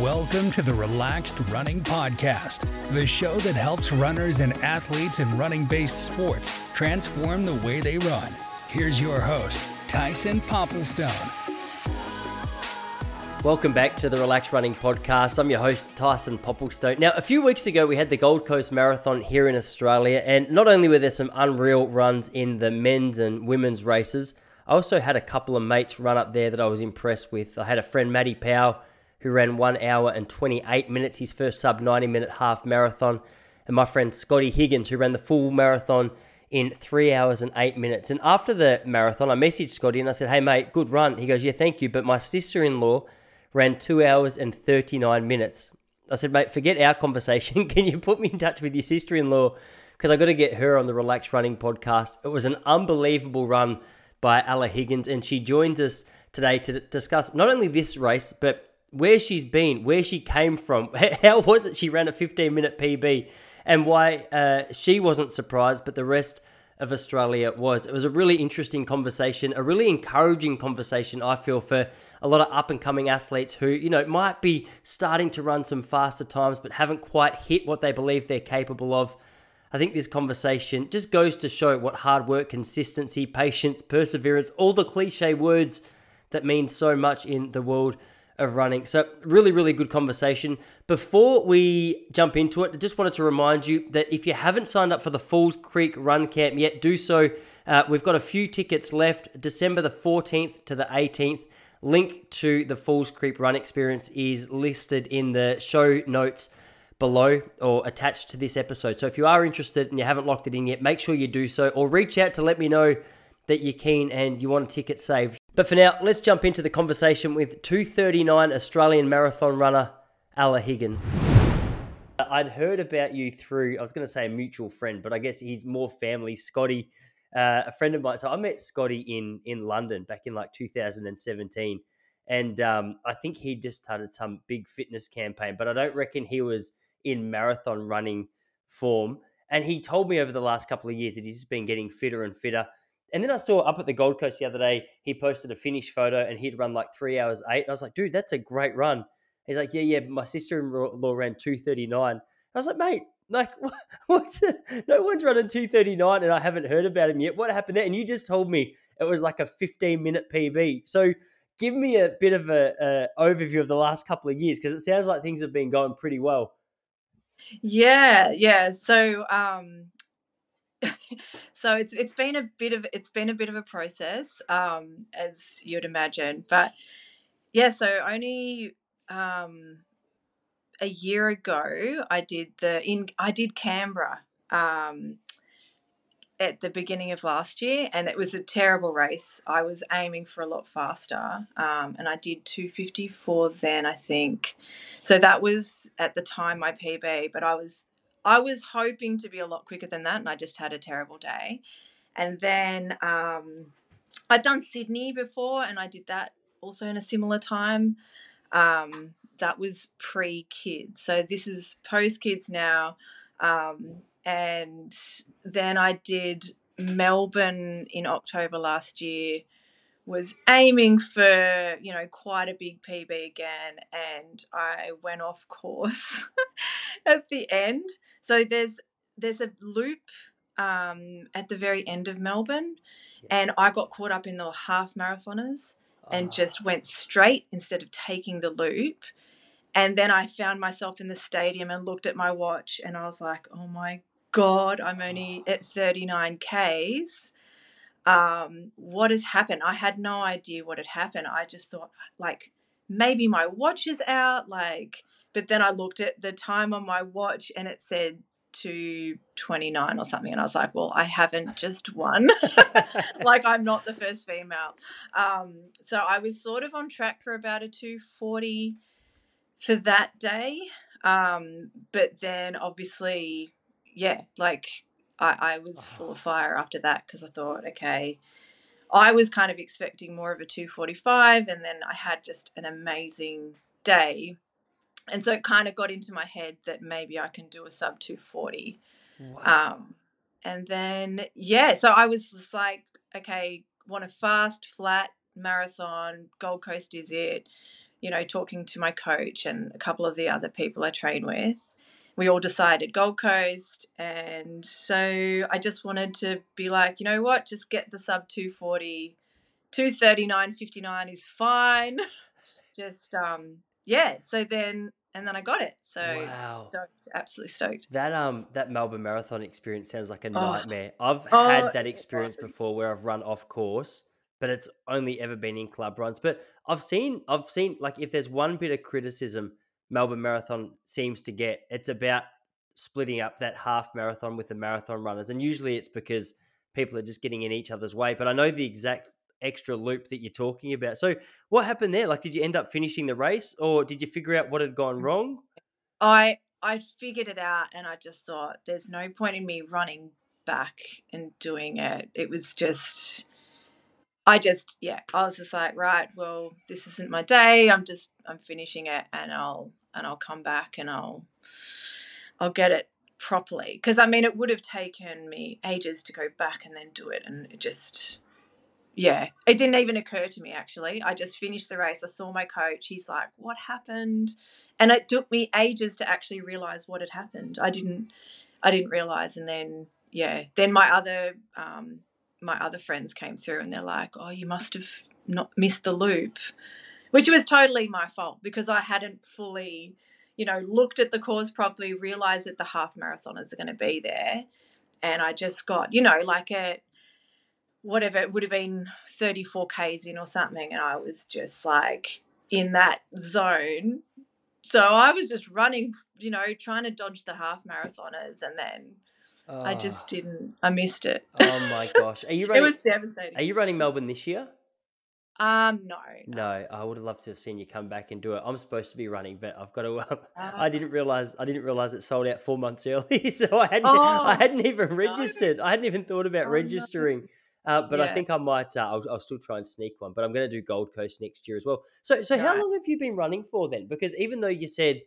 Welcome to the Relaxed Running Podcast, the show that helps runners and athletes in running based sports transform the way they run. Here's your host, Tyson Popplestone. Welcome back to the Relaxed Running Podcast. I'm your host, Tyson Popplestone. Now, a few weeks ago, we had the Gold Coast Marathon here in Australia, and not only were there some unreal runs in the men's and women's races, I also had a couple of mates run up there that I was impressed with. I had a friend, Matty Powell, who ran one hour and 28 minutes, his first sub 90 minute half marathon, and my friend Scotty Higgins, who ran the full marathon in three hours and eight minutes. And after the marathon, I messaged Scotty and I said, Hey, mate, good run. He goes, Yeah, thank you. But my sister in law ran two hours and 39 minutes. I said, Mate, forget our conversation. Can you put me in touch with your sister in law? Because I got to get her on the Relaxed Running podcast. It was an unbelievable run by Ella Higgins, and she joins us today to discuss not only this race, but where she's been, where she came from, how was it she ran a 15 minute PB, and why uh, she wasn't surprised, but the rest of Australia was. It was a really interesting conversation, a really encouraging conversation, I feel, for a lot of up and coming athletes who, you know, might be starting to run some faster times, but haven't quite hit what they believe they're capable of. I think this conversation just goes to show what hard work, consistency, patience, perseverance, all the cliche words that mean so much in the world of running. So, really, really good conversation. Before we jump into it, I just wanted to remind you that if you haven't signed up for the Falls Creek Run Camp yet, do so. Uh, we've got a few tickets left December the 14th to the 18th. Link to the Falls Creek Run Experience is listed in the show notes below or attached to this episode. So if you are interested and you haven't locked it in yet, make sure you do so or reach out to let me know that you're keen and you want a ticket saved. But for now, let's jump into the conversation with 239 Australian marathon runner Ella Higgins. I'd heard about you through, I was going to say a mutual friend, but I guess he's more family, Scotty, uh, a friend of mine. So I met Scotty in, in London back in like 2017. And um, I think he just started some big fitness campaign, but I don't reckon he was in marathon running form. And he told me over the last couple of years that he's been getting fitter and fitter. And then I saw up at the Gold Coast the other day, he posted a finish photo and he'd run like three hours eight. And I was like, dude, that's a great run. He's like, yeah, yeah, my sister in law ran 239. I was like, mate, like, what's no one's running 239 and I haven't heard about him yet. What happened there? And you just told me it was like a 15 minute PB. So give me a bit of a overview of the last couple of years because it sounds like things have been going pretty well. Yeah, yeah. So um so it's it's been a bit of it's been a bit of a process, um, as you'd imagine. But yeah, so only um a year ago I did the in I did Canberra um at the beginning of last year, and it was a terrible race. I was aiming for a lot faster, um, and I did 254 then, I think. So that was at the time my PB, but I was I was hoping to be a lot quicker than that, and I just had a terrible day. And then um, I'd done Sydney before, and I did that also in a similar time. Um, that was pre kids, so this is post kids now. Um, and then I did Melbourne in October last year. Was aiming for you know quite a big PB again, and I went off course at the end. So there's there's a loop um, at the very end of Melbourne, and I got caught up in the half marathoners and ah. just went straight instead of taking the loop. And then I found myself in the stadium and looked at my watch, and I was like, "Oh my God, I'm only at 39 Ks. Um, what has happened? I had no idea what had happened. I just thought, like, maybe my watch is out. Like, but then I looked at the time on my watch and it said 229 or something. And I was like, well, I haven't just won. like, I'm not the first female. Um, so I was sort of on track for about a 240 for that day. Um, but then obviously yeah, like I, I was full of fire after that because I thought, okay, I was kind of expecting more of a 245, and then I had just an amazing day. And so it kind of got into my head that maybe I can do a sub 240. Wow. Um, and then, yeah, so I was just like, okay, want a fast, flat marathon. Gold Coast is it. you know, talking to my coach and a couple of the other people I train with, we all decided Gold Coast. And so I just wanted to be like, you know what, just get the sub 240, 239.59 is fine. just, um, yeah. So then, and then I got it. So Wow. stoked, absolutely stoked. That um that Melbourne Marathon experience sounds like a Oh, nightmare. I've oh, had that experience before where I've run off course, but it's only ever been in club runs. But I've seen I've seen like if there's one bit of criticism Melbourne Marathon seems to get, it's about splitting up that half marathon with the marathon runners. And usually it's because people are just getting in each other's way. But I know the exact extra loop that you're talking about. So what happened there? Like did you end up finishing the race or did you figure out what had gone mm. wrong? I I figured it out and I just thought there's no point in me running back and doing it. It was just I just yeah, I was just like, right, well, this isn't my day. I'm just I'm finishing it and I'll and I'll come back and I'll I'll get it properly because I mean it would have taken me ages to go back and then do it and it just yeah, it didn't even occur to me actually. I just finished the race. I saw my coach. He's like, "What happened?" And it took me ages to actually realize what had happened. I didn't I didn't realize and then yeah, then my other um my other friends came through and they're like, "Oh, you must have not missed the loop." Which was totally my fault because I hadn't fully, you know, looked at the course properly, realized that the half marathoners are going to be there, and I just got, you know, like a whatever it would have been 34 k's in or something and i was just like in that zone so i was just running you know trying to dodge the half marathoners and then i Oh, just didn't i missed it oh my gosh. Are you running? it was devastating are you running Melbourne this year? um no No, I would have loved to have seen you come back and do it. I'm supposed to be running, but I've got to. Um, Uh, I didn't realize. I didn't realize it sold out four months early, so I hadn't. I oh hadn't even no registered. I hadn't even thought about oh no registering. Uh, but I think I might. Uh, I'll, I'll still try and sneak one. But I'm going to do Gold Coast next year as well. So, so how long have you been running for then? Because even though you said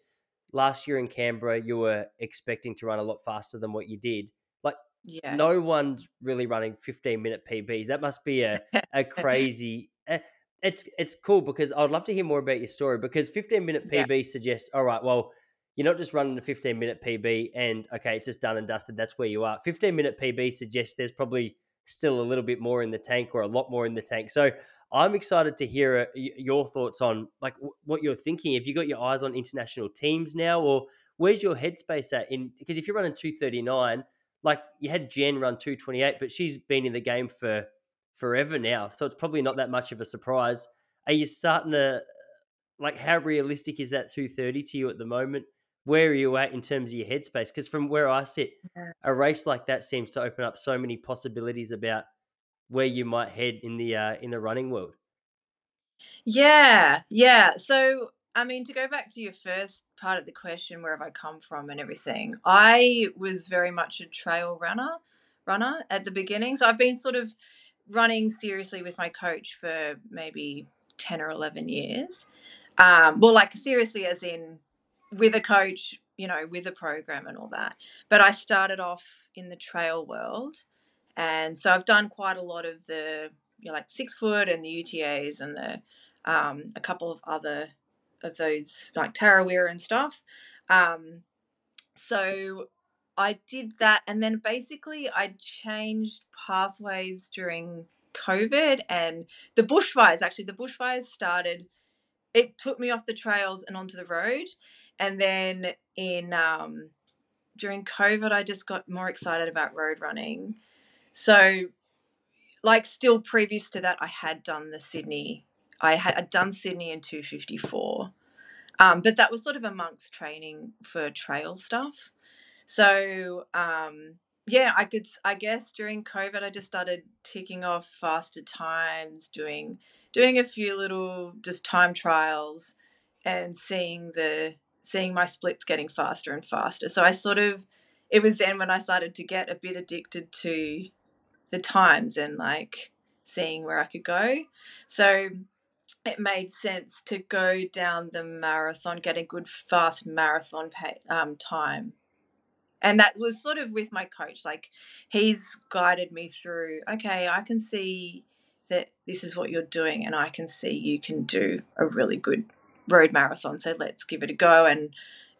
last year in Canberra you were expecting to run a lot faster than what you did, like yeah no one's really running 15 minute PBs. That must be a a crazy. eh, It's it's cool because I'd love to hear more about your story because 15 minute yeah PB suggests all right, well, you're not just running a 15 minute PB and okay, it's just done and dusted. That's where you are. 15 minute PB suggests there's probably still a little bit more in the tank or a lot more in the tank. So I'm excited to hear uh, your thoughts on like what you're thinking. Have you got your eyes on international teams now, or where's your headspace at? In because if you're running 239, like you had Gen run 228, but she's been in the game for forever now, so it's probably not that much of a surprise. Are you starting to like how realistic is that 230 to you at the moment? Where are you at in terms of your headspace? Because from where I sit, a race like that seems to open up so many possibilities about where you might head in the uh, in the running world. Yeah, yeah. So, I mean, to go back to your first part of the question, where have I come from and everything, I was very much a trail runner, runner at the beginning. So I've been sort of running seriously with my coach for maybe 10 or 11 years. Um, well, like seriously, as in with a coach, you know, with a program and all that. But I started off in the trail world. And so I've done quite a lot of the, you know, like six foot and the UTAs and the, um, a couple of other of those like Tarawera and stuff. Um, so I did that, and then basically I changed pathways during COVID and the bushfires. Actually, the bushfires started. It took me off the trails and onto the road, and then in um, during COVID, I just got more excited about road running. So, like, still previous to that, I had done the Sydney. I had I'd done Sydney in two fifty four, um, but that was sort of amongst training for trail stuff. So um, yeah, I could. I guess during COVID, I just started ticking off faster times, doing doing a few little just time trials, and seeing the seeing my splits getting faster and faster. So I sort of it was then when I started to get a bit addicted to the times and like seeing where I could go. So it made sense to go down the marathon, get a good fast marathon pay, um, time and that was sort of with my coach like he's guided me through okay i can see that this is what you're doing and i can see you can do a really good road marathon, so let's give it a go. And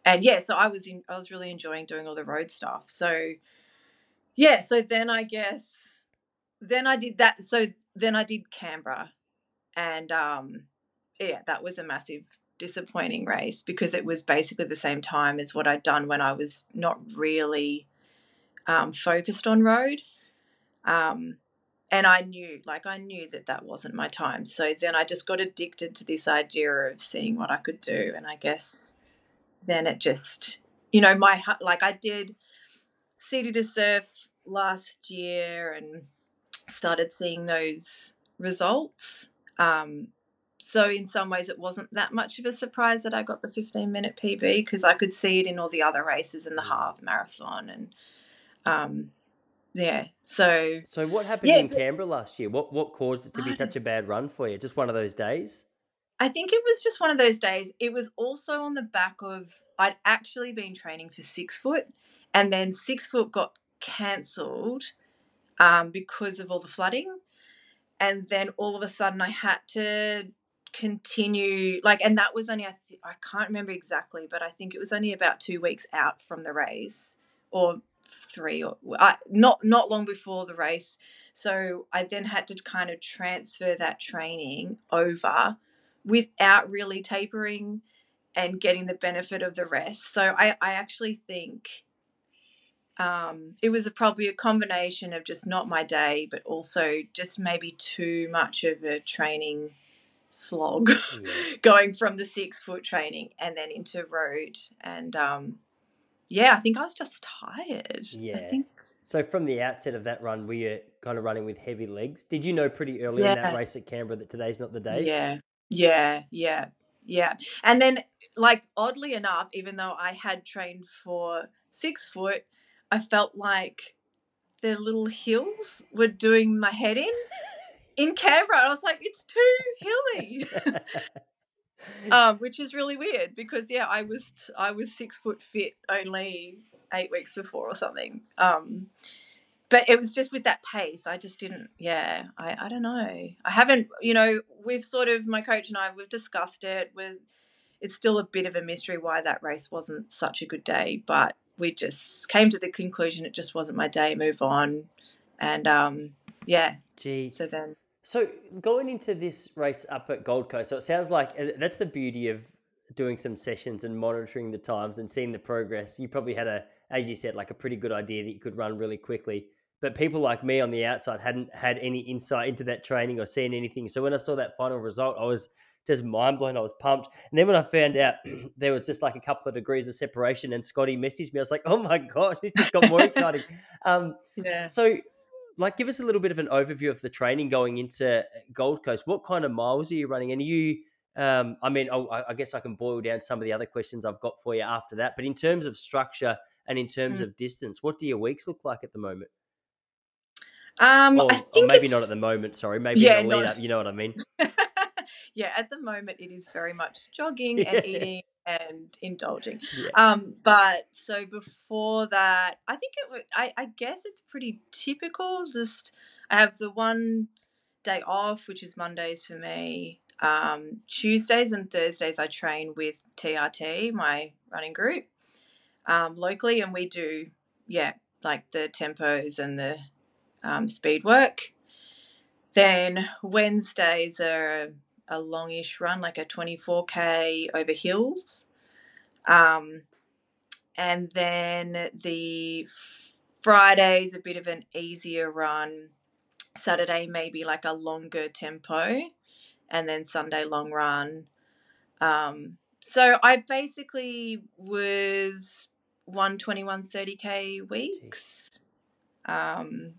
and yeah, so I was in, I was really enjoying doing all the road stuff. So yeah, so then I guess then I did that. So then I did Canberra, and um, yeah, that was a massive disappointing race because it was basically the same time as what I'd done when I was not really um, focused on road. Um, and I knew, like, I knew that that wasn't my time. So then I just got addicted to this idea of seeing what I could do. And I guess then it just, you know, my, like, I did City to Surf last year and started seeing those results. Um, so in some ways, it wasn't that much of a surprise that I got the 15 minute PB because I could see it in all the other races in the mm. half marathon and um, yeah. So so what happened yeah, in Canberra last year? What what caused it to be such a bad run for you? Just one of those days? I think it was just one of those days. It was also on the back of I'd actually been training for six foot, and then six foot got cancelled um, because of all the flooding, and then all of a sudden I had to continue like and that was only I, th- I can't remember exactly but i think it was only about two weeks out from the race or three or I, not not long before the race. So i then had to kind of transfer that training over without really tapering and getting the benefit of the rest. So i i actually think um, it was a, probably a combination of just not my day, but also just maybe too much of a training slog yeah. going from the six foot training and then into road. And um yeah i think i was just tired yeah i think so from the outset of that run were you kind of running with heavy legs did you know pretty early yeah. in that race at canberra that today's not the day yeah yeah yeah yeah and then like oddly enough even though i had trained for six foot i felt like the little hills were doing my head in in Canberra. I was like, it's too hilly. um, which is really weird because yeah, I was I was six foot fit only eight weeks before or something. Um, but it was just with that pace. I just didn't. Yeah, I I don't know. I haven't. You know, we've sort of my coach and I we've discussed it. We're it's still a bit of a mystery why that race wasn't such a good day, but we just came to the conclusion it just wasn't my day. Move on, and um, yeah. Gee. So then so going into this race up at Gold Coast, so it sounds like uh, that's the beauty of doing some sessions and monitoring the times and seeing the progress. You probably had a, as you said, like a pretty good idea that you could run really quickly. But people like me on the outside hadn't had any insight into that training or seen anything. So when I saw that final result, I was just mind blown. I was pumped. And then when I found out there was just like a couple of degrees of separation, and Scotty messaged me, I was like, "Oh my gosh, this just got more exciting." Um, yeah. So like give us a little bit of an overview of the training going into uh, Gold Coast. What kind of miles are you running? And are you, um, I mean, oh, I guess I can boil down some of the other questions I've got for you after that. But in terms of structure and in terms mm. of distance, what do your weeks look like at the moment? Um, or, I think or maybe not at the moment. Sorry, maybe yeah, in the lead not... up. You know what I mean? yeah, at the moment it is very much jogging and eating and indulging. Yeah. Um, but so before that, I think it. I, I guess it's pretty typical. Just I have the one day off, which is Mondays for me. Um, Tuesdays and Thursdays I train with TRT, my running group, um, locally, and we do yeah like the tempos and the um, speed work. Then Wednesdays are a longish run, like a 24k over hills. Um, and then the Friday is a bit of an easier run. Saturday maybe like a longer tempo, and then Sunday long run. Um, so I basically was 121 30k weeks. Um,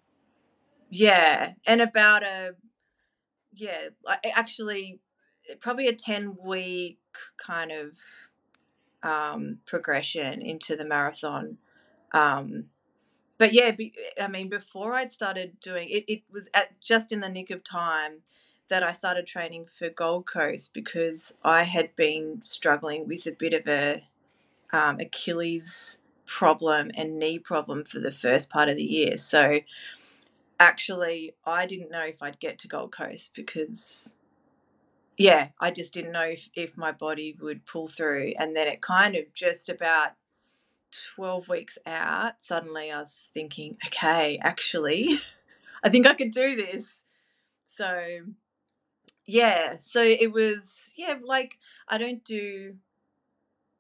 yeah, and about a yeah, actually, probably a 10 week kind of um, progression into the marathon. Um, but yeah, be, I mean, before I'd started doing it, it was at just in the nick of time that I started training for Gold Coast because I had been struggling with a bit of a um, Achilles problem and knee problem for the first part of the year. So actually, I didn't know if I'd get to Gold Coast because yeah, I just didn't know if, if my body would pull through. And then it kind of just about 12 weeks out, suddenly I was thinking, okay, actually, I think I could do this. So, yeah, so it was, yeah, like I don't do,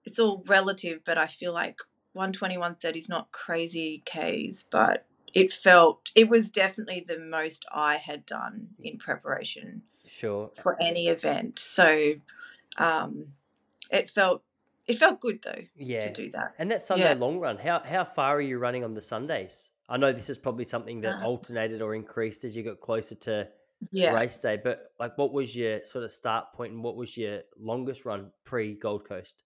it's all relative, but I feel like 120, 130 is not crazy Ks, but it felt, it was definitely the most I had done in preparation Sure. for any event. So, um, it felt, it felt good though Yeah. to do that. And that Sunday Yeah. long run, how how far are you running on the Sundays? I know this is probably something that Uh, alternated or increased as you got closer to yeah. race day, but like what was your sort of start point and what was your longest run pre Gold Coast?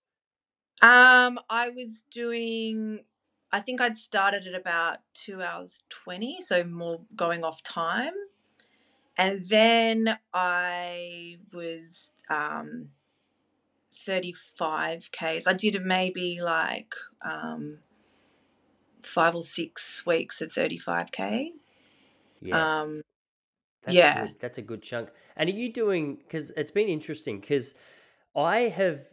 Um, I was doing, I think I'd started at about two hours 20, so more going off time. And then I was um, 35 Ks. I did maybe like um, five or six weeks of 35K. Yeah. Um, That's yeah. good. That's a good chunk. And are you doing because it's been interesting because I have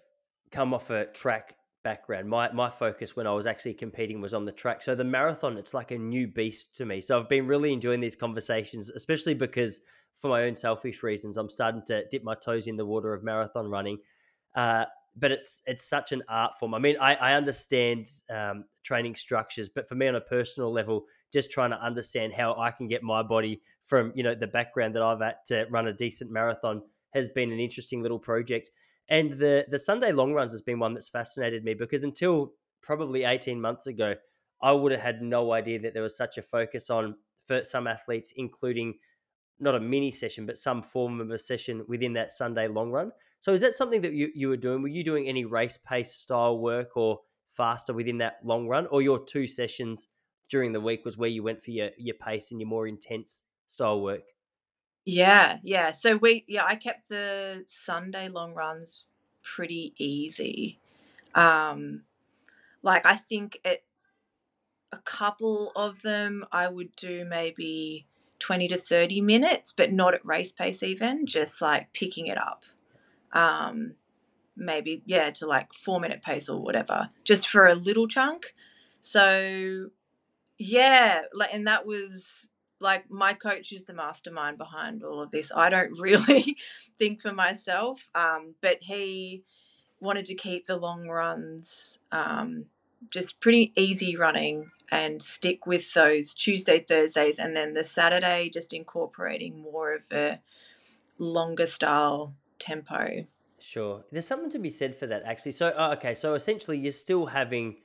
come off a track background. My my focus when I was actually competing was on the track. So the marathon, it's like a new beast to me. So I've been really enjoying these conversations, especially because for my own selfish reasons, I'm starting to dip my toes in the water of marathon running. Uh, but it's it's such an art form. I mean, I, I understand um, training structures, but for me on a personal level, just trying to understand how I can get my body from you know the background that I've had to run a decent marathon has been an interesting little project. And the the Sunday long runs has been one that's fascinated me because until probably 18 months ago, I would have had no idea that there was such a focus on for some athletes, including not a mini session, but some form of a session within that Sunday long run. So is that something that you, you were doing? Were you doing any race pace style work or faster within that long run? Or your two sessions during the week was where you went for your, your pace and your more intense style work? Yeah, yeah. So we, yeah, I kept the Sunday long runs pretty easy. Um, like I think it, a couple of them I would do maybe 20 to 30 minutes, but not at race pace even, just like picking it up. Um, maybe, yeah, to like four minute pace or whatever, just for a little chunk. So yeah, like and that was like my coach is the mastermind behind all of this. I don't really think for myself, um, but he wanted to keep the long runs um, just pretty easy running and stick with those Tuesday, Thursdays, and then the Saturday just incorporating more of a longer style tempo. Sure. There's something to be said for that, actually. So, oh, okay. So essentially, you're still having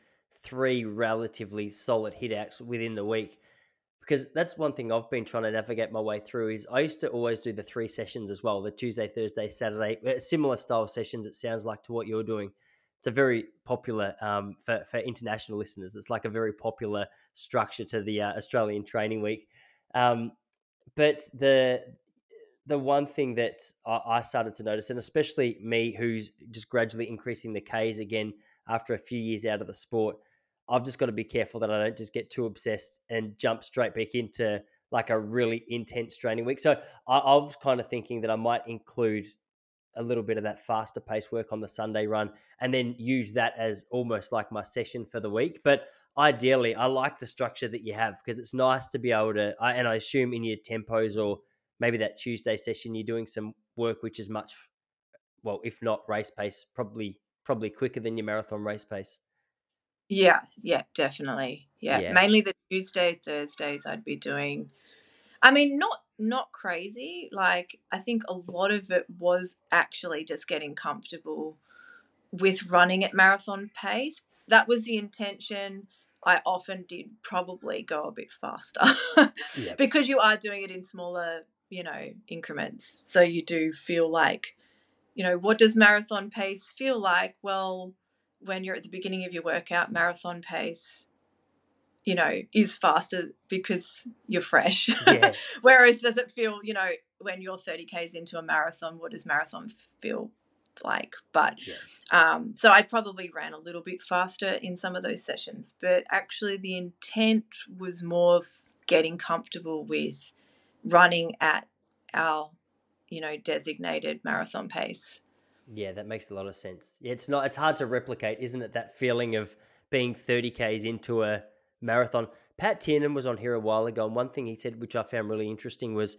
three relatively solid hit outs within the week because that's one thing I've been trying to navigate my way through is I used to always do the three sessions as well, the Tuesday, Thursday, Saturday, uh, similar style sessions. It sounds like to what you're doing. It's a very popular um, for, for international listeners. It's like a very popular structure to the uh, Australian Training Week. Um, but the the one thing that I, I started to notice, and especially me, who's just gradually increasing the Ks again after a few years out of the sport, I've just got to be careful that I don't just get too obsessed and jump straight back into like a really intense training week. So I, I was kind of thinking that I might include a little bit of that faster pace work on the Sunday run and then use that as almost like my session for the week. But ideally, I like the structure that you have because it's nice to be able to, I, and I assume in your tempos or maybe that Tuesday session, you're doing some work which is much, well, if not race pace, probably probably quicker than your marathon race pace. Yeah, yeah, definitely. Yeah, Yeah. mainly the Tuesday, Thursdays I'd be doing. I mean, not not crazy. Like I think a lot of it was actually just getting comfortable with running at marathon pace. That was the intention. I often did probably go a bit faster Yeah. because you are doing it in smaller, you know, increments. So you do feel like, you know, what does marathon pace feel like? Well, when you're at the beginning of your workout, marathon pace, you know, is faster because you're fresh. Yeah. Whereas, does it feel, you know, when you're 30 Ks into a marathon, what does marathon feel like? But Yeah. um, so I probably ran a little bit faster in some of those sessions, but actually, the intent was more of getting comfortable with running at our you know, designated marathon pace. Yeah, that makes a lot of sense. It's not it's hard to replicate, isn't it? That feeling of being 30 Ks into a marathon. Pat Tiernan was on here a while ago, and one thing he said, which I found really interesting, was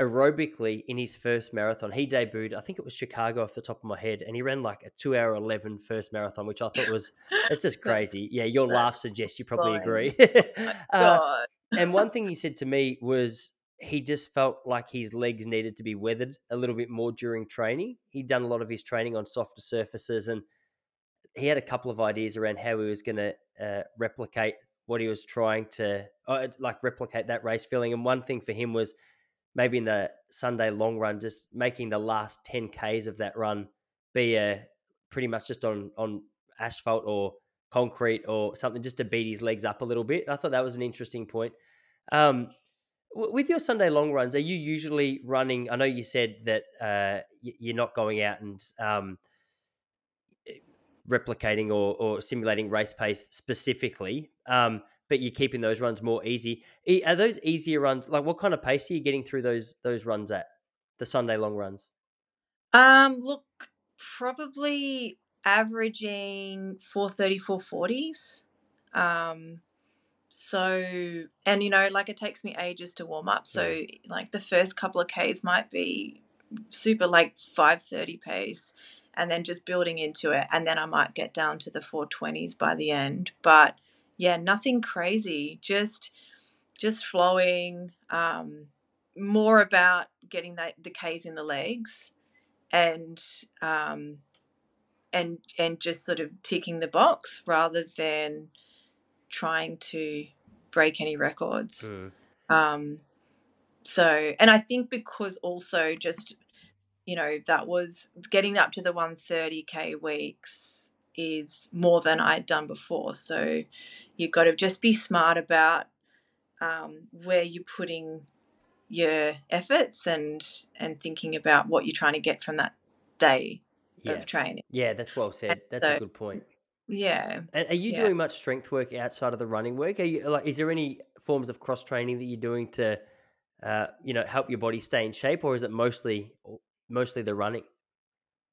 aerobically in his first marathon, he debuted, I think it was Chicago off the top of my head, and he ran like a two hour 11 first marathon, which I thought was, it's just crazy. Yeah, your laugh suggests you probably agree. uh, and one thing he said to me was he just felt like his legs needed to be weathered a little bit more during training. He'd done a lot of his training on softer surfaces and he had a couple of ideas around how he was going to uh, replicate what he was trying to uh, like replicate that race feeling. And one thing for him was maybe in the Sunday long run, just making the last 10 Ks of that run be a pretty much just on, on asphalt or concrete or something just to beat his legs up a little bit. I thought that was an interesting point. Um, with your Sunday long runs, are you usually running? I know you said that uh, you're not going out and um, replicating or, or simulating race pace specifically, um, but you're keeping those runs more easy. Are those easier runs? Like, what kind of pace are you getting through those those runs at the Sunday long runs? Um, look, probably averaging 430, 440s. Um, so, and you know, like it takes me ages to warm up. So, yeah. like the first couple of Ks might be super like 530 pace and then just building into it. And then I might get down to the 420s by the end. But yeah, nothing crazy, just just flowing. Um, more about getting that the K's in the legs and um, and and just sort of ticking the box rather than trying to break any records. Mm. Um, so, and I think because also just you know, that was getting up to the 130k weeks is more than I'd done before. So you've got to just be smart about um, where you're putting your efforts and and thinking about what you're trying to get from that day yeah. of training. Yeah, that's well said. That's so, a good point. Yeah. And are you yeah. doing much strength work outside of the running work? Are you like? Is there any forms of cross training that you're doing to, uh, you know, help your body stay in shape, or is it mostly mostly the running?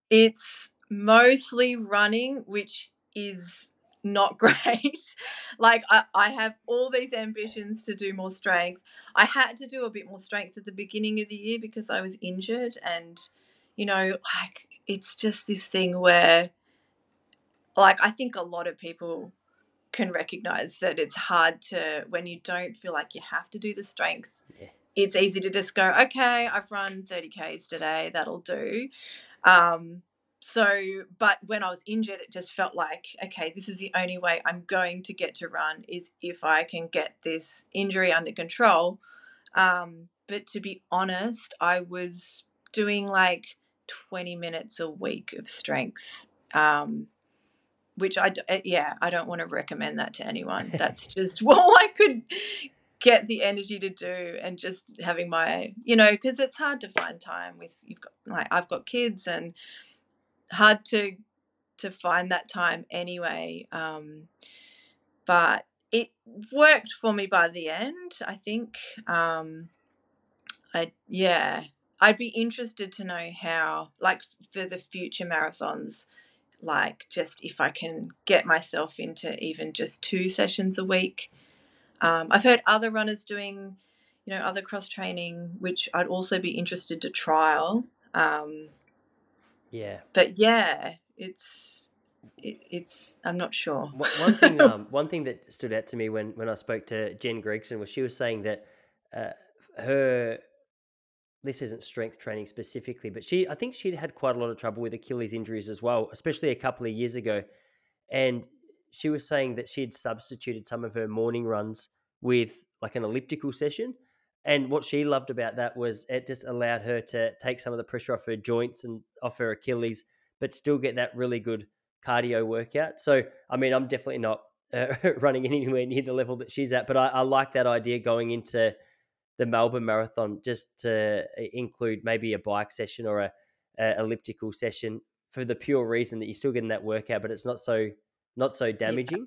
It's mostly running, which is not great. like I, I have all these ambitions to do more strength. I had to do a bit more strength at the beginning of the year because I was injured and you know, like it's just this thing where like I think a lot of people can recognize that it's hard to when you don't feel like you have to do the strength yeah it's easy to just go, okay, I've run 30Ks today, that'll do. Um, so, but when I was injured, it just felt like, okay, this is the only way I'm going to get to run is if I can get this injury under control. Um, but to be honest, I was doing like 20 minutes a week of strength. Um, which I, eh, yeah, I don't want to recommend that to anyone. That's just all I could get the energy to do and just having my you know because it's hard to find time with you've got like I've got kids and hard to to find that time anyway um but it worked for me by the end I think um I yeah I'd be interested to know how like for the future marathons like just if I can get myself into even just two sessions a week um, I've heard other runners doing, you know, other cross training, which I'd also be interested to trial. Um, yeah. But yeah, it's it, it's I'm not sure. One thing, um, one thing that stood out to me when when I spoke to Gen Gregson was she was saying that uh, her this isn't strength training specifically, but she I think she'd had quite a lot of trouble with Achilles injuries as well, especially a couple of years ago. And she was saying that she had substituted some of her morning runs with like an elliptical session. And what she loved about that was it just allowed her to take some of the pressure off her joints and off her Achilles, but still get that really good cardio workout. So, I mean, I'm definitely not uh, running anywhere near the level that she's at, but I, I like that idea going into the Melbourne Marathon just to uh, include maybe a bike session or a, a elliptical session for the pure reason that you're still getting that workout, but it's not so not so damaging.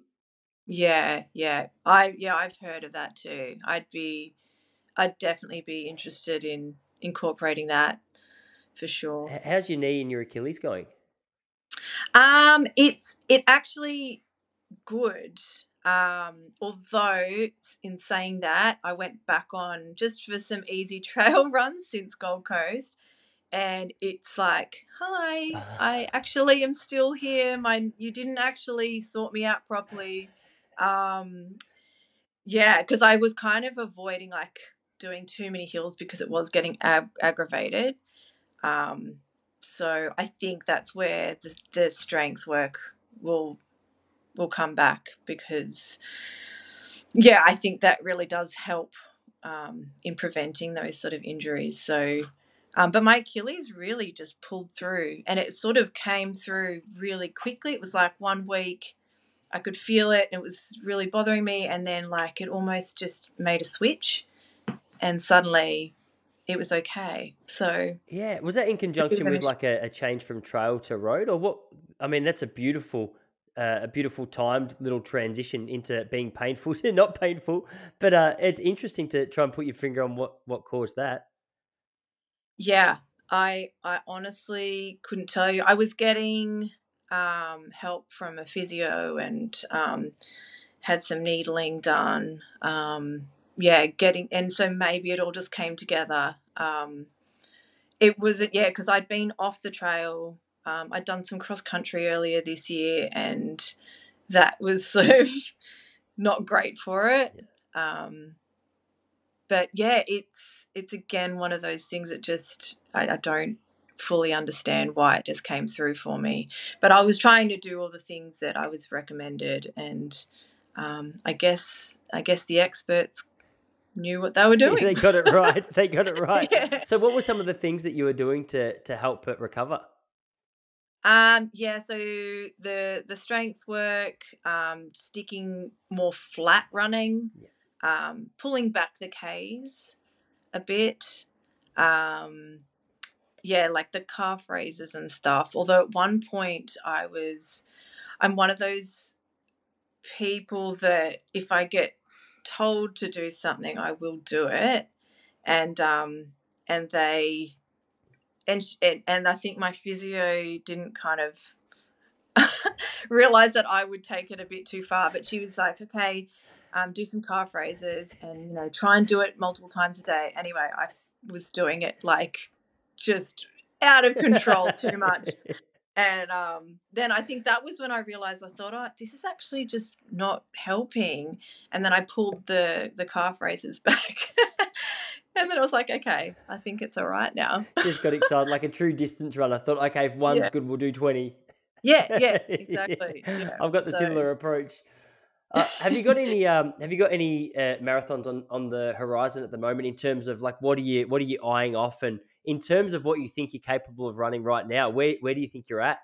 Yeah, yeah. I yeah, I've heard of that too. I'd be I'd definitely be interested in incorporating that. for sure. How's your knee and your Achilles going? Um, it's it actually good. Um, although in saying that, I went back on just for some easy trail runs since Gold Coast, and it's like, hi, I actually am still here. My you didn't actually sort me out properly. Um, yeah, because I was kind of avoiding like doing too many hills because it was getting ag- aggravated. Um, so I think that's where the, the strength work will will come back because yeah, I think that really does help um, in preventing those sort of injuries. So, um, but my Achilles really just pulled through, and it sort of came through really quickly. It was like one week. I could feel it, and it was really bothering me. And then, like, it almost just made a switch, and suddenly it was okay. So yeah, was that in conjunction with like a, a, change from trail to road, or what? I mean, that's a beautiful, uh, a beautiful timed little transition into being painful to not painful. But uh, it's interesting to try and put your finger on what what caused that. Yeah, I I honestly couldn't tell you. I was getting um, help from a physio and um, had some needling done. Um, yeah, getting and so maybe it all just came together. Um, it was yeah because I'd been off the trail. Um, I'd done some cross country earlier this year, and that was sort of not great for it. Um, but yeah, it's it's again one of those things that just I, I don't fully understand why it just came through for me. But I was trying to do all the things that I was recommended, and um, I guess I guess the experts knew what they were doing. they got it right. They got it right. yeah. So, what were some of the things that you were doing to to help it recover? Um, yeah, so the the strength work, um, sticking more flat running, yeah. um, pulling back the Ks a bit. Um, yeah, like the calf raises and stuff. Although at one point I was, I'm one of those people that if I get told to do something, I will do it. And um, and they and and I think my physio didn't kind of realize that I would take it a bit too far. But she was like, okay, um, do some calf raises and you know try and do it multiple times a day. Anyway, I was doing it like just out of control too much. And um, then I think that was when I realized I thought, oh, this is actually just not helping. And then I pulled the the calf raises back. And then I was like, okay, I think it's all right now. Just got excited, like a true distance runner. Thought, okay, if one's yeah. good, we'll do twenty. Yeah, yeah, exactly. yeah. Yeah. I've got the so... similar approach. Uh, have you got any? Um, have you got any uh, marathons on, on the horizon at the moment in terms of like what are you what are you eyeing off and in terms of what you think you're capable of running right now, where where do you think you're at?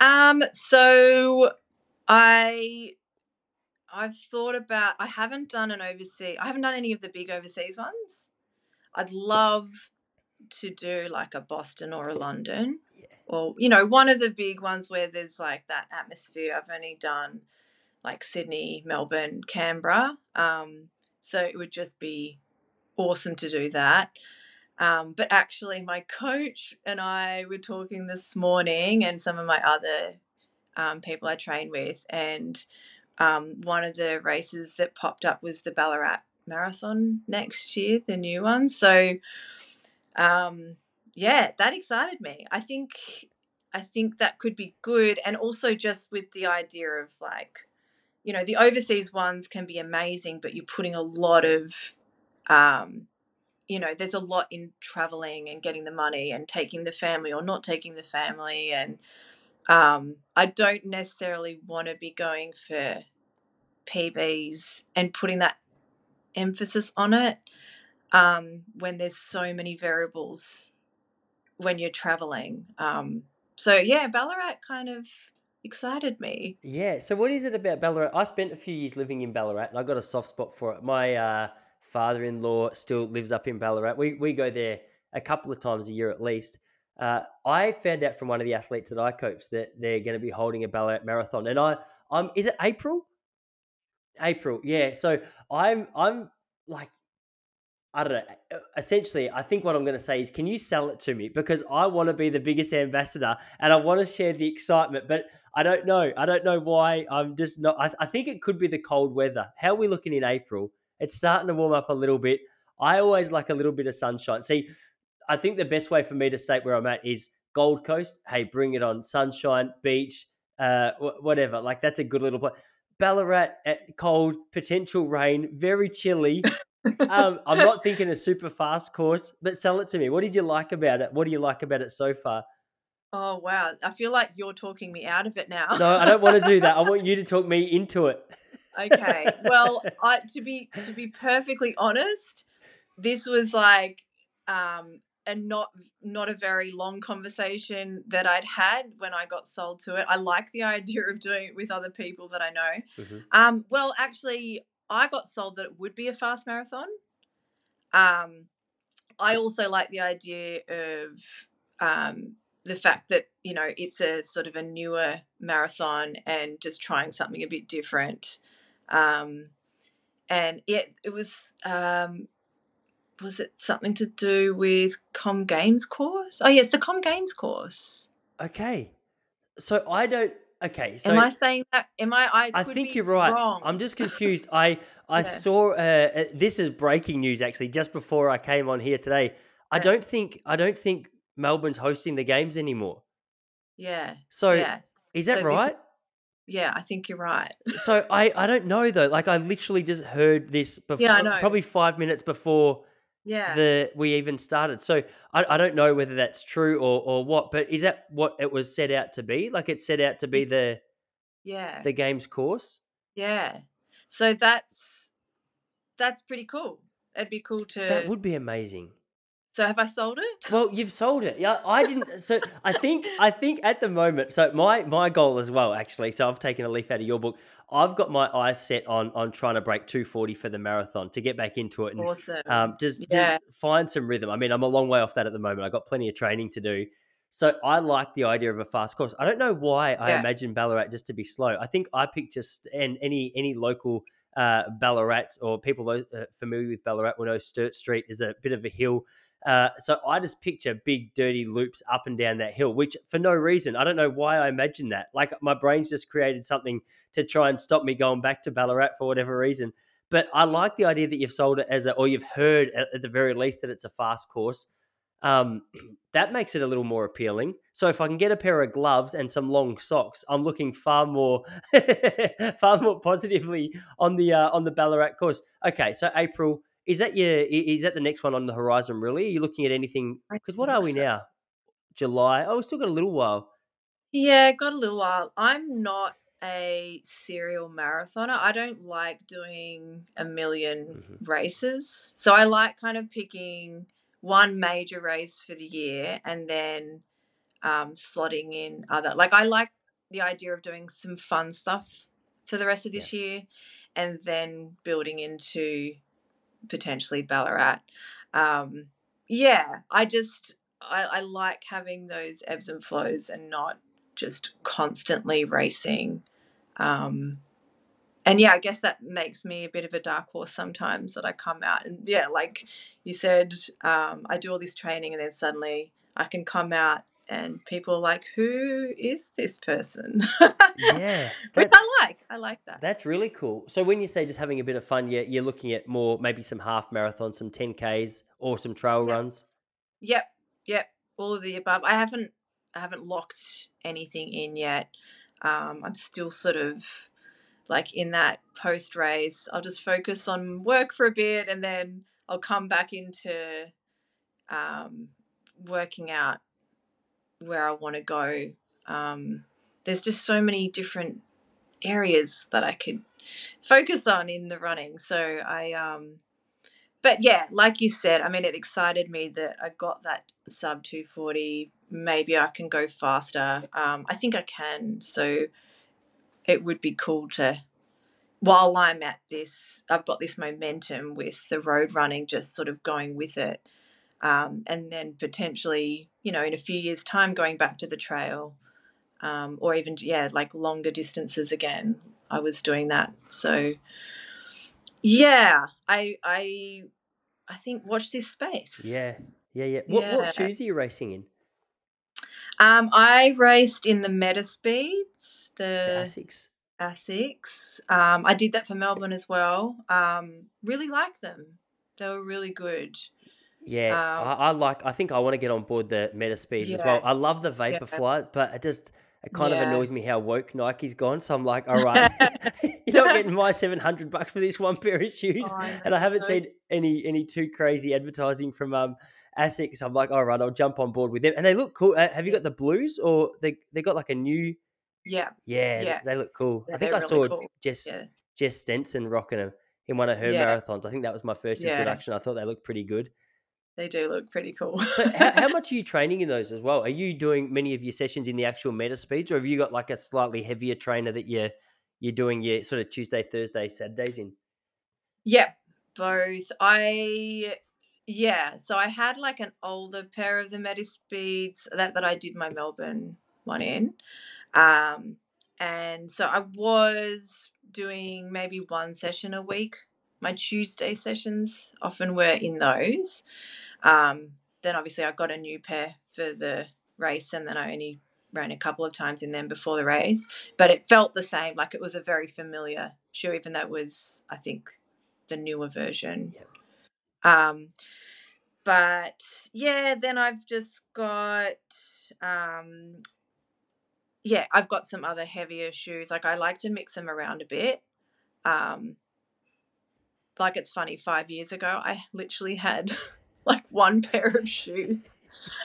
Um, so I I've thought about I haven't done an overseas I haven't done any of the big overseas ones. I'd love to do like a Boston or a London. Yeah. Or, you know, one of the big ones where there's like that atmosphere. I've only done like Sydney, Melbourne, Canberra. Um, so it would just be awesome to do that. Um, but actually, my coach and I were talking this morning, and some of my other um, people I train with, and um, one of the races that popped up was the Ballarat Marathon next year, the new one. So, um, yeah, that excited me. I think, I think that could be good, and also just with the idea of like, you know, the overseas ones can be amazing, but you're putting a lot of um, you know, there's a lot in traveling and getting the money and taking the family or not taking the family. And um, I don't necessarily want to be going for PBs and putting that emphasis on it um, when there's so many variables when you're traveling. Um, so, yeah, Ballarat kind of excited me. Yeah. So, what is it about Ballarat? I spent a few years living in Ballarat and I got a soft spot for it. My, uh, father-in-law still lives up in Ballarat. We we go there a couple of times a year at least. Uh, I found out from one of the athletes that I coach that they're going to be holding a Ballarat marathon, and I I'm is it April? April, yeah. So I'm I'm like I don't know. Essentially, I think what I'm going to say is, can you sell it to me? Because I want to be the biggest ambassador and I want to share the excitement, but I don't know. I don't know why. I'm just not. I, I think it could be the cold weather. How are we looking in April? It's starting to warm up a little bit. I always like a little bit of sunshine. See, I think the best way for me to state where I'm at is Gold Coast. Hey, bring it on. Sunshine, beach, uh, whatever. Like that's a good little place. Ballarat, at cold, potential rain, very chilly um, I'm not thinking a super fast course, but sell it to me. What did you like about it? What do you like about it so far? Oh wow, I feel like you're talking me out of it now. no, I don't want to do that. I want you to talk me into it. okay. Well, I, to be to be perfectly honest, this was like um and not not a very long conversation that I'd had when I got sold to it. I like the idea of doing it with other people that I know. Mm-hmm. Um, well, actually, I got sold that it would be a fast marathon. Um, I also like the idea of um, the fact that you know it's a sort of a newer marathon and just trying something a bit different. Um, and it it was um, was it something to do with Com Games course? Oh yes, the Com Games course. Okay, so I don't Okay, so am I saying that? Am I? I, I think you're right. Wrong. I'm just confused. I I yeah. saw uh, uh, this is breaking news actually just before I came on here today. I don't think I don't think Melbourne's hosting the games anymore. Yeah. So yeah. is that so right? This, yeah, I think you're right. so I I don't know though. Like I literally just heard this before, yeah, I know. probably five minutes before yeah. the we even started. So I, I don't know whether that's true or or what but is that what it was set out to be? Like it set out to be mm. the yeah. the games course? Yeah. So that's that's pretty cool. It'd be cool to that would be amazing so have I sold it? Well, you've sold it. Yeah, I didn't. So I think I think at the moment. So my my goal as well, actually. So I've taken a leaf out of your book. I've got my eyes set on on trying to break 240 for the marathon to get back into it and awesome. um, just, yeah. just find some rhythm. I mean, I'm a long way off that at the moment. I've got plenty of training to do. So I like the idea of a fast course. I don't know why I yeah. imagine Ballarat just to be slow. I think I pick just and any any local uh, Ballarat or people uh, familiar with Ballarat will know Sturt Street is a bit of a hill uh, so I just picture big dirty loops up and down that hill, which for no reason, I don't know why I imagine that. Like my brain's just created something to try and stop me going back to Ballarat for whatever reason. But I like the idea that you've sold it as a, or you've heard at, at the very least that it's a fast course. Um, that makes it a little more appealing. So if I can get a pair of gloves and some long socks, I'm looking far more, far more positively on the uh, on the Ballarat course. Okay, so April is that your? Is that the next one on the horizon? Really? Are you looking at anything? Because what are we so. now? July. Oh, we still got a little while. Yeah, got a little while. I'm not a serial marathoner. I don't like doing a 1000000 mm-hmm. races. So I like kind of picking one major race for the year and then um, slotting in other. Like I like the idea of doing some fun stuff for the rest of this yeah. year and then building into potentially Ballarat. Um, yeah, I just I, I like having those ebbs and flows and not just constantly racing. Um, and yeah, I guess that makes me a bit of a dark horse sometimes that I come out and yeah, like you said, um, I do all this training and then suddenly I can come out and people are like, "Who is this person?" yeah, which I like. I like that. That's really cool. So when you say just having a bit of fun, you're, you're looking at more maybe some half marathons, some 10ks, or some trail yep. runs. Yep, yep, all of the above. I haven't I haven't locked anything in yet. Um, I'm still sort of like in that post race. I'll just focus on work for a bit, and then I'll come back into um, working out where I want to go. Um, there's just so many different areas that I could focus on in the running. So I, um, but yeah, like you said, I mean, it excited me that I got that sub 240. Maybe I can go faster. Um, I think I can. So it would be cool to, while I'm at this, I've got this momentum with the road running, just sort of going with it um, and then potentially, you know, in a few years' time, going back to the trail, um, or even yeah, like longer distances again. I was doing that, so yeah, I I I think watch this space. Yeah, yeah, yeah. What, Yeah. what shoes are you racing in? Um, I raced in the Metaspeeds, The the Asics. Asics. Um, I did that for Melbourne as well. Um, really like them. They were really good. Yeah, Um, I, I like. I think I want to get on board the Meta Speeds as well. I love the Vaporfly, but it just it kind of Yeah. annoys me how woke Nike's gone. So I'm like, all right, you're not getting my seven hundred bucks for this one pair of shoes, Oh, I and I haven't so- seen any any too crazy advertising from um Asics. I'm like, all right, I'll jump on board with them, and they look cool. Uh, have you got the blues or they they got like a new? Yeah, Yeah, th- Yeah. they look cool. Yeah, I think they're I really saw cool. Jess yeah, Jess Stenson rocking them in one of her Yeah. marathons. I think that was my first Yeah. introduction. I thought they looked pretty good. They do look pretty cool. So, how, how much are you training in those as well? Are you doing many of your sessions in the actual meta speeds, or have you got like a slightly heavier trainer that you're you're doing your sort of Tuesday, Thursday, Saturdays in? Yeah, both. I yeah, so I had like an older pair of the Metaspeeds that that I did my Melbourne one in. Um and so I was doing maybe one session a week. My Tuesday sessions often were in those. Um then obviously I got a new pair for the race and then I only ran a couple of times in them before the race. But it felt the same, like it was a very familiar shoe, even though it was I think the newer version. Yep. Um, but yeah, then I've just got um, yeah, I've got some other heavier shoes. Like I like to mix them around a bit. Um, like it's funny, five years ago, I literally had like one pair of shoes.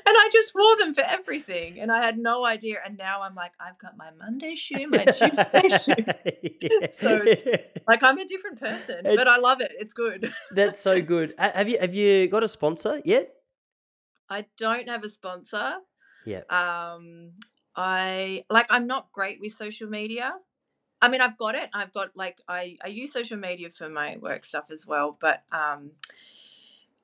And I just wore them for everything, and I had no idea. And now I'm like, I've got my Monday shoe, my Tuesday shoe. So Like I'm a different person, It's- but I love it. It's good. that's so good. Have you have you got a sponsor yet? I don't have a sponsor. Yeah. Um, I like I'm not great with social media. I mean, I've got it. I've got like I I use social media for my work stuff as well, but um,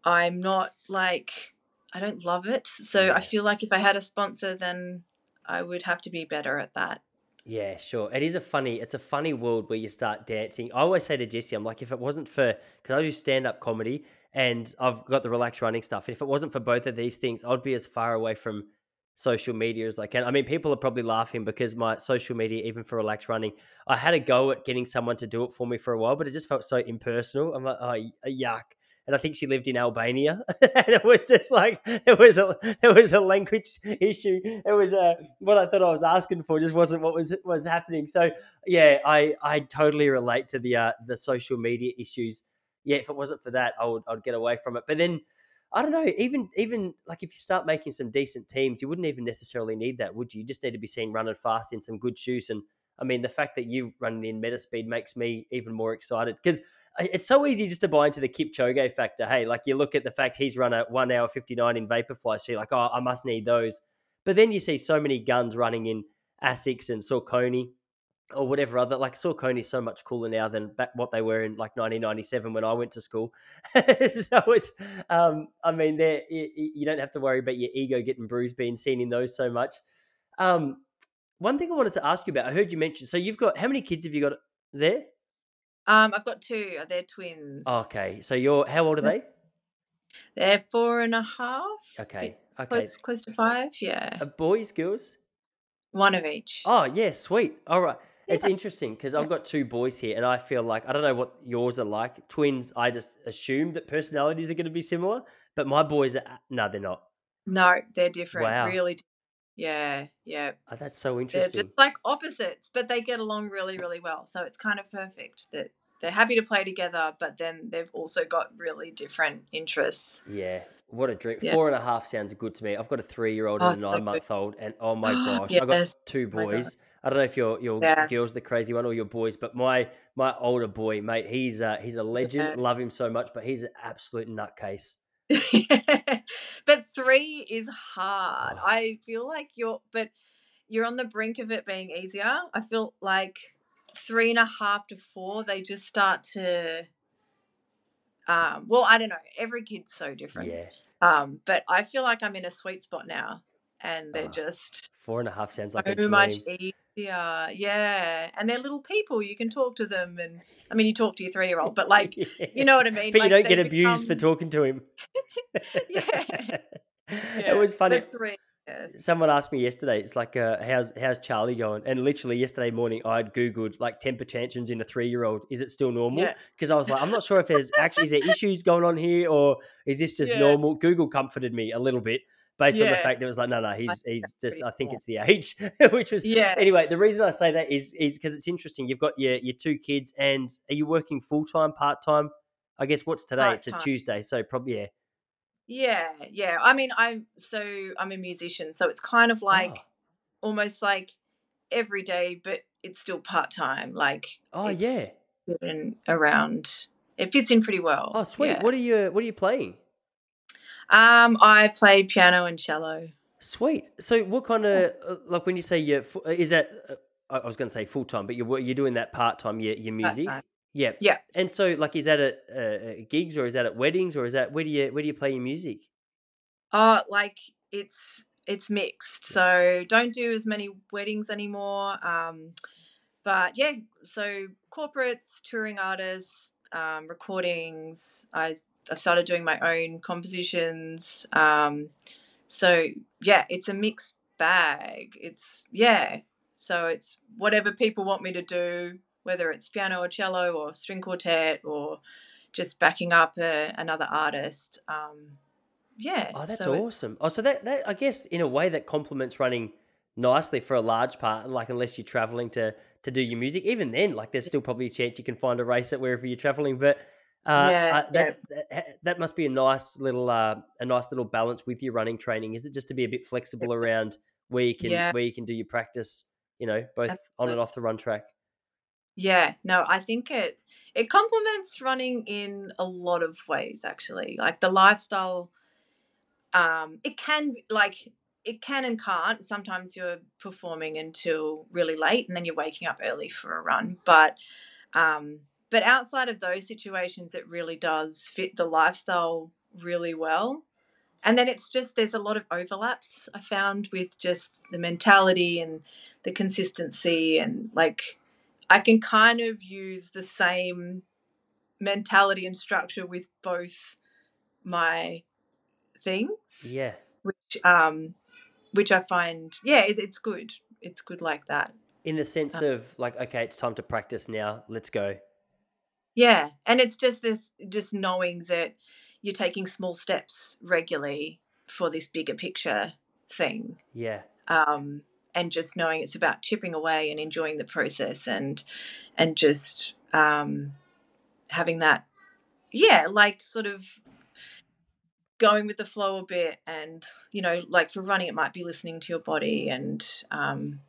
I'm not like I don't love it. So Yeah. I feel like if I had a sponsor, then I would have to be better at that. Yeah, sure. It is a funny, it's a funny world where you start dancing. I always say to Jesse, I'm like, if it wasn't for, because I do stand up comedy and I've got the relaxed running stuff. If it wasn't for both of these things, I'd be as far away from social media as I can. I mean, people are probably laughing because my social media, even for relaxed running, I had a go at getting someone to do it for me for a while, but it just felt so impersonal. I'm like, oh, yuck. And I think she lived in Albania, and it was just like it was a it was a language issue. It was a what I thought I was asking for just wasn't what was was happening. So yeah, I I totally relate to the uh, the social media issues. Yeah, if it wasn't for that, I would I'd get away from it. But then I don't know. Even even like if you start making some decent teams, you wouldn't even necessarily need that, would you? You just need to be seen running fast in some good shoes. And I mean, the fact that you running in meta speed makes me even more excited because it's so easy just to buy into the Kipchoge factor. Hey, like you look at the fact he's run a one hour fifty nine in Vaporfly, so you're like, oh, I must need those. But then you see so many guns running in Asics and Saucony or whatever other like is so much cooler now than back what they were in like 1997 when I went to school. so it's, um, I mean, there you, you don't have to worry about your ego getting bruised being seen in those so much. Um, one thing I wanted to ask you about, I heard you mention. So you've got how many kids have you got there? Um, I've got two. They're twins. Okay, so you're how old are they? They're four and a half. Okay, okay, Close, close to five. Yeah, uh, boys, girls. one of each. Oh yeah, sweet. All right. It's interesting because I've got two boys here, and I feel like I don't know what yours are like. Twins, I just assume that personalities are going to be similar, but my boys are no, they're not. No, they're different. Wow. Really. di- Yeah, yeah. Oh, that's so interesting. They're just like opposites, but they get along really, really well. So it's kind of perfect that they're happy to play together, but then they've also got really different interests. Yeah, what a dream. Yeah. Four and a half sounds good to me. I've got a three-year-old Oh, and a nine-month-old, and oh my gosh, I've got two oh boys. God. I don't know if your your Yeah. girl's the crazy one or your boys, but my my older boy, mate, he's uh, he's a legend. Yeah. Love him so much, but he's an absolute nutcase. but three is hard. Oh. I feel like you're, but you're on the brink of it being easier. I feel like three and a half to four, they just start to. Um, well, I don't know. Every kid's so different. Yeah, Um, but I feel like I'm in a sweet spot now, and they're Oh, just four and a half sounds like a so much easier. Yeah, yeah, and they're little people. You can talk to them, and I mean, you talk to your three year old, but like, Yeah. you know what I mean. But you don't they get abused for talking to him. Yeah. It was funny. Yeah. Someone asked me yesterday, it's like, uh, how's how's Charlie going? And literally yesterday morning, I'd googled like temper tantrums in a three year old. Is it still normal? Yeah. Because I was like, I'm not sure if there's actually is there issues going on here or is this just Yeah. normal? Google comforted me a little bit based on the fact that it was like, no, no, he's he's just. I think it's the age, which was Yeah. anyway. The reason I say that is is because it's interesting. You've got your your two kids, and are you working full time, part time? I guess what's today? It's a Tuesday, so probably yeah. Yeah, yeah. I mean, I'm so I'm a musician, so it's kind of like Oh. almost like every day, but it's still part time. Like, Oh it's yeah. around. It fits in pretty well. Oh sweet. yeah. What are you What are you playing? Um, I play piano and cello. Sweet. So, what kind of like when you say you are is that? Uh, I was going to say full time, but you're you're doing that part time. Your your music. Part-time. Yeah. Yeah. And so, like, is that at uh, uh, gigs or is that at weddings or is that where do you where do you play your music? Oh, like it's it's mixed. So don't do as many weddings anymore. Um, but yeah, so corporates, touring artists, um, recordings. I I started doing my own compositions. Um, so yeah, it's a mixed bag. It's yeah. So it's whatever people want me to do, whether it's piano or cello or string quartet or just backing up a, another artist. Um, yeah. Oh, that's so awesome. Oh, so that that I guess in a way that complements running nicely for a large part. Like, unless you're traveling to to do your music, even then, like, there's still probably a chance you can find a race at wherever you're traveling. But uh, Yeah, uh, that, that that must be a nice little uh, a nice little balance with your running training. Is it just to be a bit flexible around where you can Yeah. where you can do your practice? You know, both on and off the run track. Yeah, no, I think it it complements running in a lot of ways actually. Like the lifestyle um it can like it can and can't. Sometimes you're performing until really late and then you're waking up early for a run. But um but outside of those situations it really does fit the lifestyle really well. And then it's just there's a lot of overlaps I found with just the mentality and the consistency and like I can kind of use the same mentality and structure with both my things, Yeah. which um, which I find yeah, it, it's good. It's good like that. In the sense Uh of like, okay, it's time to practice now. Let's go. Yeah, and it's just this just knowing that you're taking small steps regularly for this bigger picture thing. Yeah. um, and just knowing it's about chipping away and enjoying the process and and just um, having that yeah like sort of going with the flow a bit and you know like for running it might be listening to your body and um,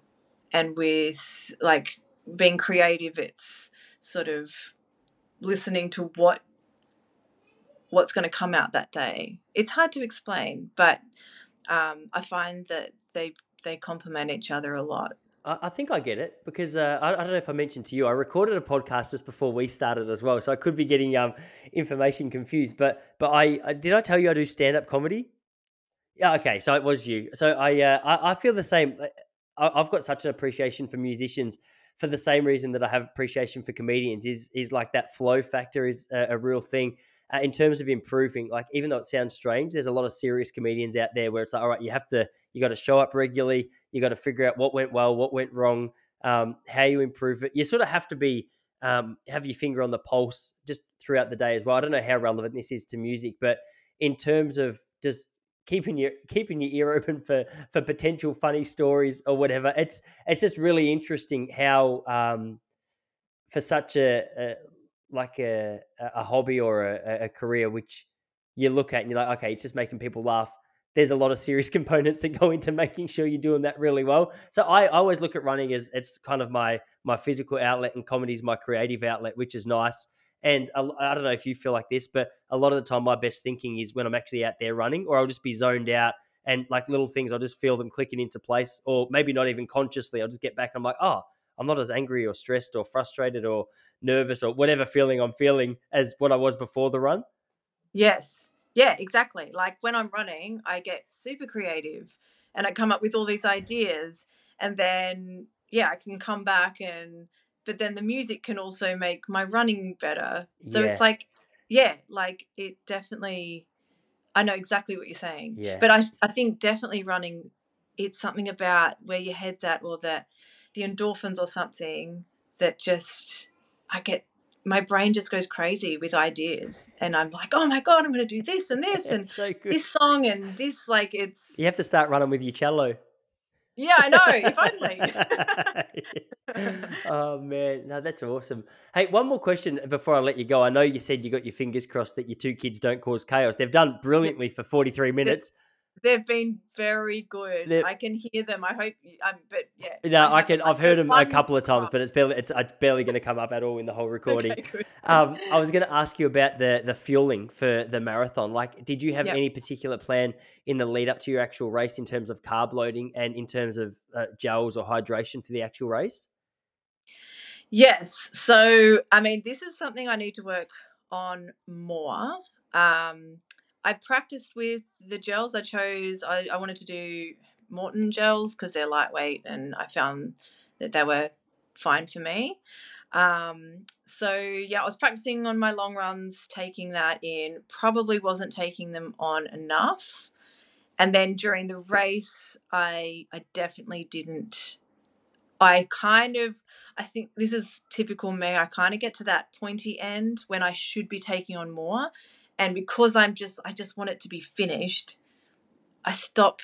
and with like being creative it's sort of listening to what what's going to come out that day it's hard to explain but um, i find that they they complement each other a lot I, think I get it because uh, I, I don't know if I mentioned to you, I recorded a podcast just before we started as well, so I could be getting um information confused. But but I, I did I tell you I do stand up comedy? Yeah, okay, so it was you. So I uh, I, I feel the same. I, I've got such an appreciation for musicians for the same reason that I have appreciation for comedians. Is is like that flow factor is a, a real thing. Uh, in terms of improving, like even though it sounds strange, there's a lot of serious comedians out there where it's like, all right, you have to, you got to show up regularly, you got to figure out what went well, what went wrong, um, how you improve it. You sort of have to be um, have your finger on the pulse just throughout the day as well. I don't know how relevant this is to music, but in terms of just keeping your keeping your ear open for for potential funny stories or whatever, it's it's just really interesting how um, for such a, a like a a hobby or a, a career which you look at and you're like, okay, it's just making people laugh there's a lot of serious components that go into making sure you're doing that really well. So I, I always look at running as it's kind of my my physical outlet and comedy is my creative outlet, which is nice. And I, don't know if you feel like this, but a lot of the time my best thinking is when I'm actually out there running, or I'll just be zoned out and like little things, I'll just feel them clicking into place, or maybe not even consciously. I'll just get back. And I'm like, oh, I'm not as angry or stressed or frustrated or nervous or whatever feeling I'm feeling as what I was before the run. yes yeah exactly like when i'm running i get super creative and i come up with all these ideas and then yeah, I can come back and but then the music can also make my running better. So Yeah. it's like yeah, like it definitely I know exactly what you're saying. Yeah. But I I think definitely running it's something about where your head's at or that the endorphins or something that just I get my brain just goes crazy with ideas and I'm like, "Oh my god, I'm going to do this and this and so this song and this like it's You have to start running with your cello. Yeah, I know. If only. oh man, no, that's awesome. Hey, one more question before I let you go. I know you said you got your fingers crossed that your two kids don't cause chaos. They've done brilliantly for 43 minutes. They've been very good. They're- I can hear them. I hope. You, um, but yeah. No, I have, can. I've heard them a couple of times, but it's barely it's, it's barely going to come up at all in the whole recording. Okay. Um, I was going to ask you about the the fueling for the marathon. Like, did you have Yep. any particular plan in the lead up to your actual race in terms of carb loading and in terms of uh, gels or hydration for the actual race? Yes. So, I mean, this is something I need to work on more. Um, I practiced with the gels. I chose, I, I wanted to do Maurten gels because they're lightweight and I found that they were fine for me. Um, so, yeah, I was practicing on my long runs, taking that in, probably wasn't taking them on enough. And then during the race, I I definitely didn't. I kind of I think this is typical me. I kind of get to that pointy end when I should be taking on more. And because I'm just, I just want it to be finished, I stop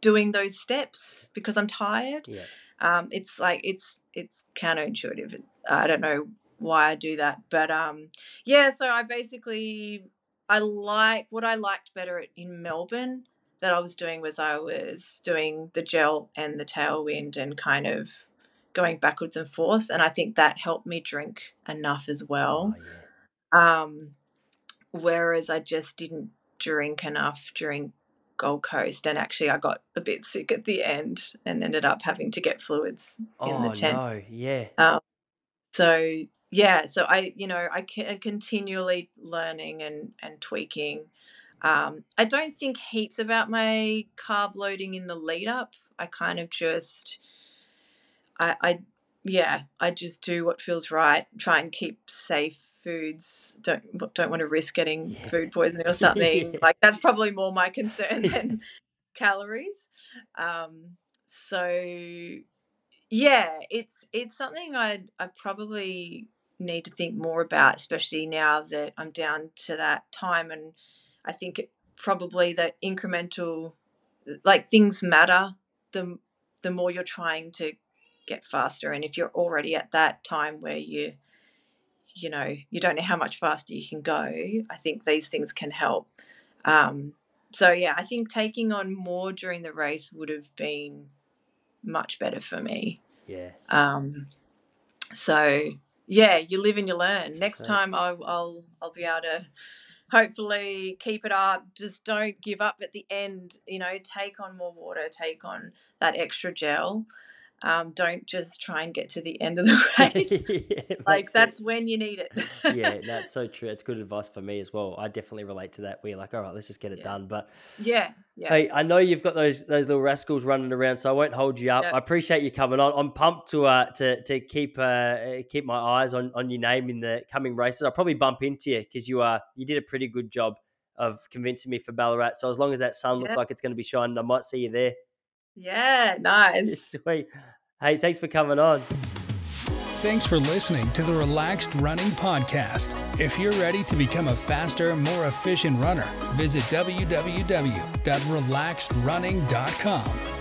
doing those steps because I'm tired. Yeah. Um, it's like, it's, it's counterintuitive. I don't know why I do that. But um, yeah, so I basically, I like what I liked better in Melbourne that I was doing was I was doing the gel and the tailwind and kind of going backwards and forth and i think that helped me drink enough as well Oh, yeah. um whereas i just didn't drink enough during gold coast and actually i got a bit sick at the end and ended up having to get fluids in Oh the tent. no, yeah. so yeah so i you know i can continually learning and and tweaking. Um i don't think heaps about my carb loading in the lead up. I kind of just i i yeah i just do what feels right try and keep safe foods don't don't want to risk getting Yeah. food poisoning or something Yeah. like that's probably more my concern than calories um so yeah it's it's something i i probably need to think more about especially now that i'm down to that time and i think it probably that incremental like things matter the the more you're trying to get faster and if you're already at that time where you you know you don't know how much faster you can go i think these things can help. Um so yeah i think taking on more during the race would have been much better for me. Yeah. um so yeah you live and you learn. Next So- time I'll, I'll i'll be able to hopefully keep it up. Just don't give up at the end you know take on more water take on that extra gel um, don't just try and get to the end of the race Yeah, like that's sense. when you need it yeah, that's so true. It's good advice for me as well. I definitely relate to that. Where you're like, all right, let's just get it Yeah. done. But yeah yeah hey, I know you've got those those little rascals running around, so I won't hold you up. Yep. I appreciate you coming on. I'm pumped to uh to to keep uh keep my eyes on on your name in the coming races. I'll probably bump into you because you uh you did a pretty good job of convincing me for Ballarat. So as long as that sun looks like it's going to be shining, I might see you there. Yeah nice Sweet. Hey, thanks for coming on. Thanks for listening to the Relaxed Running Podcast. If you're ready to become a faster, more efficient runner, visit www.relaxedrunning.com